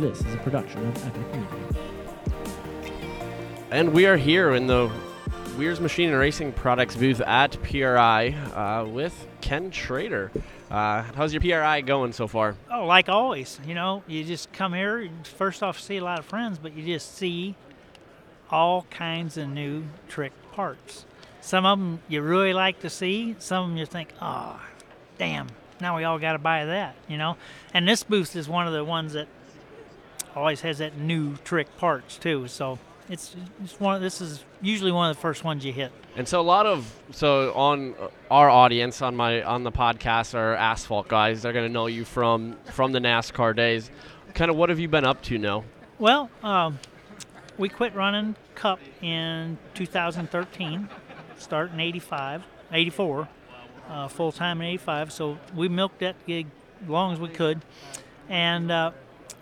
This is a production of Epic Media. And we are here in the Wehrs Machine and Racing Products booth at PRI uh, with Ken Schrader. Uh, how's your PRI going so far? Oh, like always, you know, you just come here. First off, see a lot of friends, but you just see all kinds of new trick parts. Some of them you really like to see. Some of them you think, oh, damn, now we all got to buy that, you know. And this booth is one of the ones that always has that new trick parts too. So it's, it's one. This is usually one of the first ones you hit. And so a lot of so on our audience on my on the podcast are asphalt guys. They're gonna know you from from the NASCAR days. Kind of what have you been up to now? Well, um, we quit running Cup in 2013, starting 85, 84, uh, full time in 85. So we milked that gig as long as we could. And uh,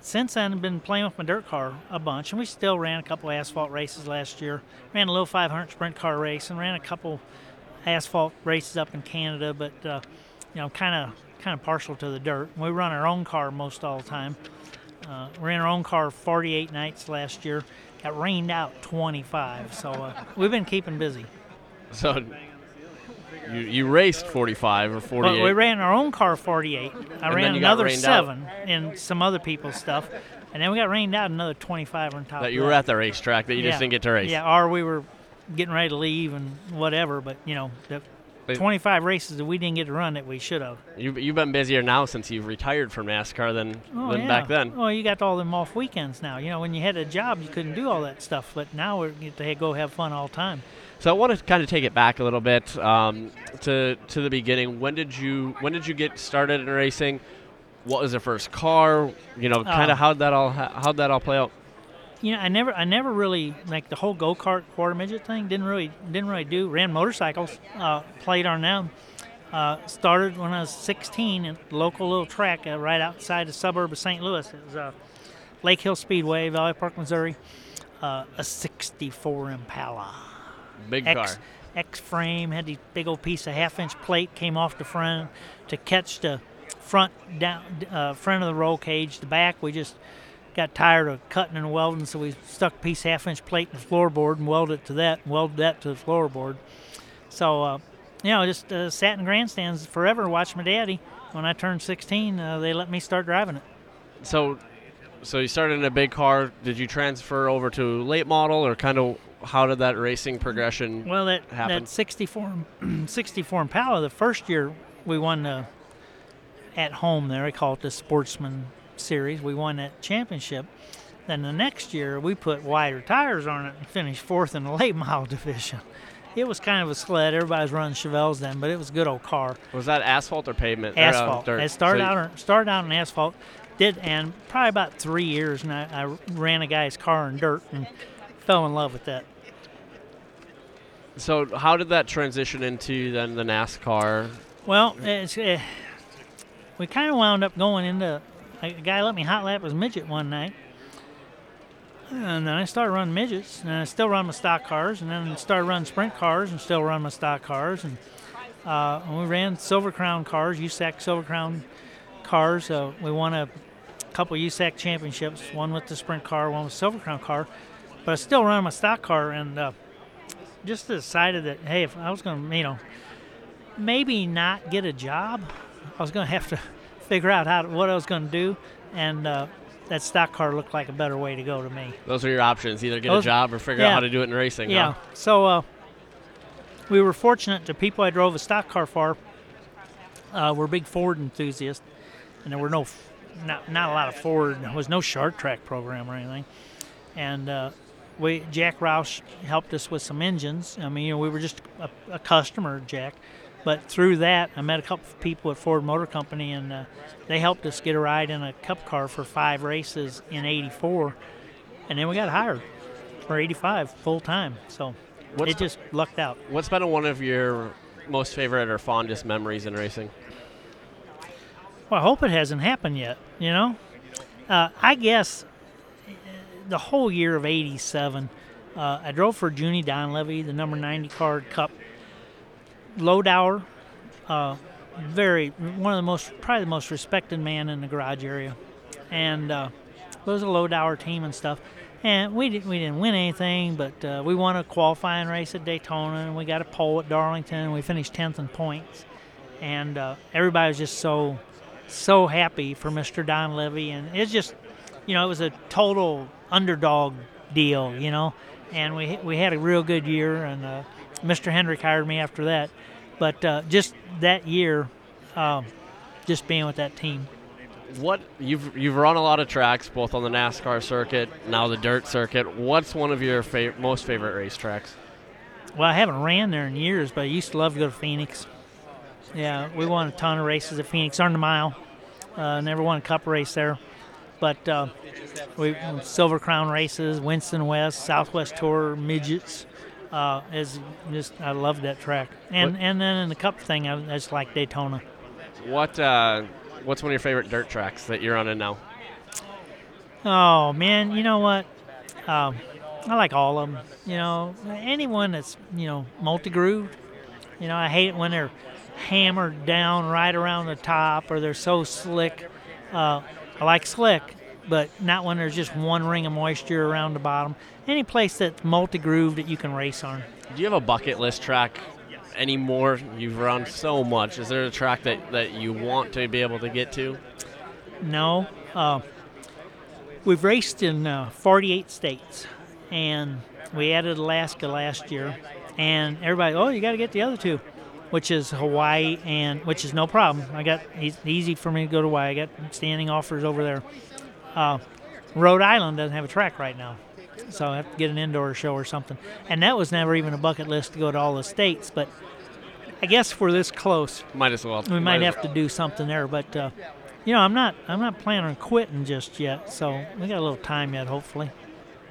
since then, I've been playing with my dirt car a bunch. And we still ran a couple asphalt races last year. Ran a little 500 sprint car race and ran a couple asphalt races up in Canada. But, uh, you know, kind of kind of partial to the dirt. We run our own car most all the time. Uh, ran our own car 48 nights last year. Got rained out 25. So uh, we've been keeping busy. So you, you raced 45 or 48. Well, we ran our own car 48. I And ran then you got another rained out. seven in some other people's stuff. And then we got rained out another 25 on top of that you were at the racetrack that you Yeah. just didn't get to race. Yeah, or we were getting ready to leave and whatever. But, you know, the They- 25 races that we didn't get to run that we should have. You, you've been busier now since you've retired from NASCAR than, Oh, than yeah. back then. Well, you got all them off weekends now. You know, when you had a job, you couldn't do all that stuff. But now we get to go have fun all the time. So I want to kind of take it back a little bit um, to to the beginning. When did you when did you get started in racing? What was the first car? You know, kind Uh, of how'd that all how'd that all play out? you know, I never, I never really like the whole go kart quarter midget thing. Didn't really, didn't really do. Ran motorcycles, uh, played on them. Uh, started when I was 16 at the local little track uh, right outside the suburb of St. Louis. It was uh, Lake Hill Speedway, Valley Park, Missouri. Uh, a 64 Impala. Big car. X, X frame had the big old piece of half inch plate came off the front to catch the front down uh, front of the roll cage. The back we just got tired of cutting and welding, so we stuck a piece of half inch plate in the floorboard and welded it to that, and welded that to the floorboard. So uh, you know, just uh, sat in grandstands forever, watched my daddy. When I turned 16, uh, they let me start driving it. So, so you started in a big car. Did you transfer over to late model, or kind of how did that racing progression? Well, that happen? that 64 64 Impala, the first year we won the at home there, they call it the Sportsman Series. We won that championship. Then the next year we put wider tires on it and finished fourth in the late model division. It was kind of a sled. Everybody was running Chevelles then, but it was a good old car. was that asphalt or pavement? Or, uh, Asphalt. dirt? it started So out on- started out in asphalt. Did and probably about three years, and I, I ran a guy's car in dirt and fell in love with that. So how did that transition into then the NASCAR? Well, it's, uh, we kind of wound up going into a guy let me hot lap his midget one night, and then I started running midgets, and I still run my stock cars, and then started running sprint cars, and still run my stock cars, and, uh, and we ran Silver Crown cars, USAC Silver Crown cars. Uh, we won a couple USAC championships, one with the sprint car, one with Silver Crown car, but I still run my stock car, and uh, just decided that hey, if I was going to, you know maybe not get a job. I was going to have to figure out how to, what I was going to do, and uh, that stock car looked like a better way to go to me. Those are your options: either get Those- a job or figure out how to do it in racing. Yeah. huh? So uh, we were fortunate. The people I drove a stock car for uh, were big Ford enthusiasts, and there were no, not not a lot of Ford. There was no Shark Track program or anything, and. Uh, we Jack Roush helped us with some engines. I mean, you know, we were just a, a customer, Jack, but through that, I met a couple of people at Ford Motor Company, and uh, they helped us get a ride in a Cup car for five races in '84, and then we got hired for '85 full time. So What's it just lucked out. What's been one of your most favorite or fondest memories in racing? Well, I hope it hasn't happened yet. You know, uh, I guess the whole year of '87, uh, I drove for Junie Donlavey, the number 90 card Cup. Low uh, very one of the most probably the most respected man in the garage area, and uh, was a low team and stuff. And we didn't we didn't win anything, but uh, we won a qualifying race at Daytona, and we got a pole at Darlington, and we finished 10th in points. And uh, everybody was just so so happy for Mr. Donlavey, and it's just you know it was a total underdog deal, you know. And we we had a real good year, and uh, Mr. Hendrick hired me after that. But uh, just that year, um, just being with that team. What you've you've run a lot of tracks, both on the NASCAR circuit, now the dirt circuit. What's one of your fav- most favorite racetracks? Well, I haven't ran there in years, but I used to love to go to Phoenix. Yeah, we won a ton of races at Phoenix, earned a mile. Uh, never won a cup race there, but uh, we Silver Crown races, Winston West, Southwest Tour, midgets. Uh, is just I love that track, and What- and then in the cup thing, I, I just like Daytona. What uh, what's one of your favorite dirt tracks that you're on in now? Oh man, you know what? Um, I like all of them. You know, anyone that's you know multi-grooved. You know, I hate it when they're hammered down right around the top or they're so slick. Uh, I like slick, but not when there's just one ring of moisture around the bottom. Any place that's multi-grooved that you can race on. Do you have a bucket list track anymore? You've run so much. Is there a track that, that you want to be able to get to? No. Uh, we've raced in uh, 48 states, and we added Alaska last year. And everybody, oh, you got to get the other two, which is Hawaii and which is no problem. I got it's easy for me to go to Hawaii. I got standing offers over there. Uh, Rhode Island doesn't have a track right now, so I have to get an indoor show or something. And that was never even a bucket list to go to all the states, but I guess we're this close Might as well. we might as have to do something there, but uh, you know, I'm not I'm not planning on quitting just yet. So we got a little time yet, hopefully.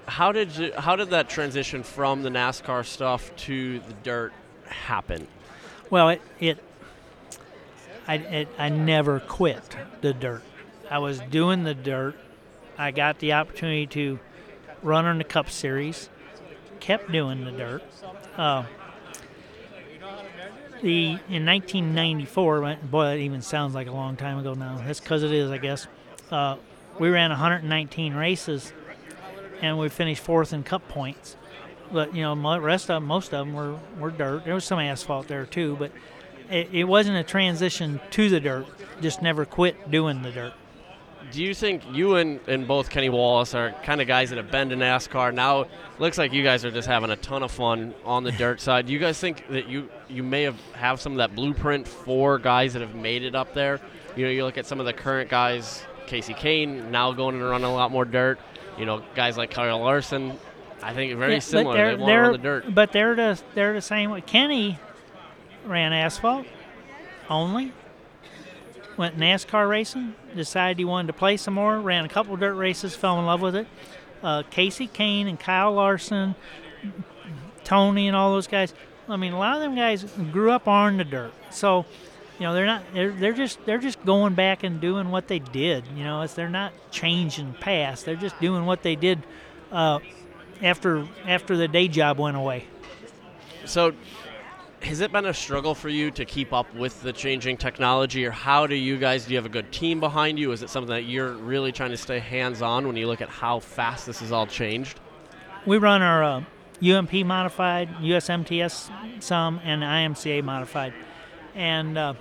How did you, how did that transition from the NASCAR stuff to the dirt happen? Well, it it I it, I never quit the dirt. I was doing the dirt. I got the opportunity to run in the Cup Series. Kept doing the dirt. Uh, the in 1994, boy, that even sounds like a long time ago now. That's because it is, I guess. Uh, we ran 119 races, and we finished fourth in Cup points. But you know, rest of most of them were, were dirt. There was some asphalt there too, but it, it wasn't a transition to the dirt. Just never quit doing the dirt. Do you think you and, and both Kenny Wallace are kind of guys that have been to NASCAR? Now, looks like you guys are just having a ton of fun on the dirt side. Do you guys think that you, you may have, have some of that blueprint for guys that have made it up there? You know, you look at some of the current guys, Kasey Kahne, now going and running a lot more dirt. You know, guys like Kyle Larson, I think very Yeah, similar. they're- They they're- run the dirt. But they're the they're the same. Kenny ran asphalt only. Went NASCAR racing. Decided he wanted to play some more. Ran a couple dirt races. Fell in love with it. Uh, Kasey Kahne and Kyle Larson, Tony and all those guys. I mean, a lot of them guys grew up on the dirt. So, you know, they're not. They're, they're just they're just going back and doing what they did. You know, it's they're not changing past. They're just doing what they did uh, after after the day job went away. So, has it been a struggle for you to keep up with the changing technology, or how do you guys? Do you have a good team behind you? Is it something that you're really trying to stay hands-on when you look at how fast this has all changed? We run our uh, UMP modified, USMTS some, and IMCA modified, and uh,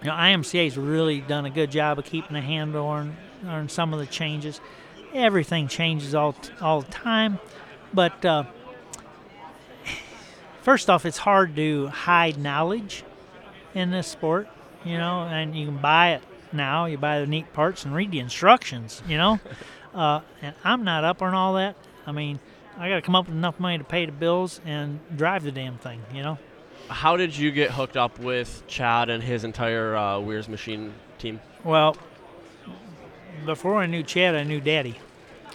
you know IMCA's really done a good job of keeping a handle on on some of the changes. Everything changes all all the time, but uh, first off, it's hard to hide knowledge in this sport, you know, and you can buy it now. You buy the neat parts and read the instructions, you know. Uh, and I'm not up on all that. I mean, I got to come up with enough money to pay the bills and drive the damn thing, you know. How did you get hooked up with Chad and his entire uh, Wehrs Machine team? Well, before I knew Chad, I knew Daddy.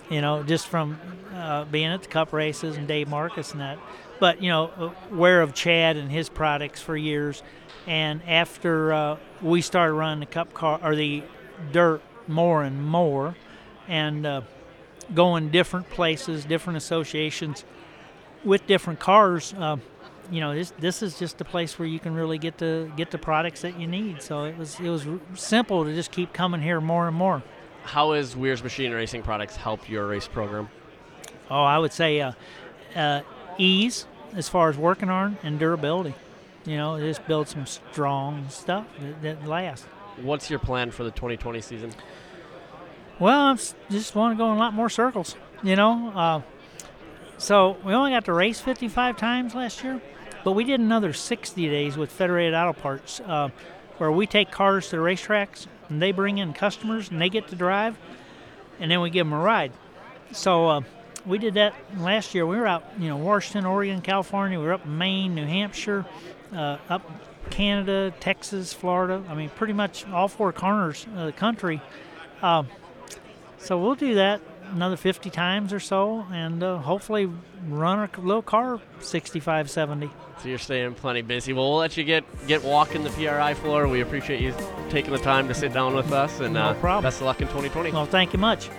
You know, just from uh, being at the Cup races and Dave Marcis and that. But you know, aware of Chad and his products for years. And after uh, we started running the Cup car or the dirt more and more, and uh, going different places, different associations with different cars. Uh, you know, this this is just a place where you can really get the get the products that you need. So it was it was simple to just keep coming here more and more. how has Wehrs Machine Racing Products helped your race program? Oh, I would say uh, uh, ease as far as working on and durability. You know, just build some strong stuff that, that lasts. What's your plan for the 2020 season? Well, I just want to go in a lot more circles. You know, uh, so we only got to race 55 times last year, but we did another 60 days with Federated Auto Parts, uh, where we take cars to the racetracks and they bring in customers and they get to drive, and then we give them a ride. So uh, we did that last year. We were out, you know, Washington, Oregon, California. We were up in Maine, New Hampshire, uh, up Canada, Texas, Florida. I mean, pretty much all four corners of the country. Uh, so we'll do that another 50 times or so, and uh, hopefully run a little car 65, 70. So you're staying plenty busy. Well, we'll let you get get walking the PRI floor. We appreciate you taking the time to sit down with us, and No uh, problem. best of luck in 2020. Well, thank you much.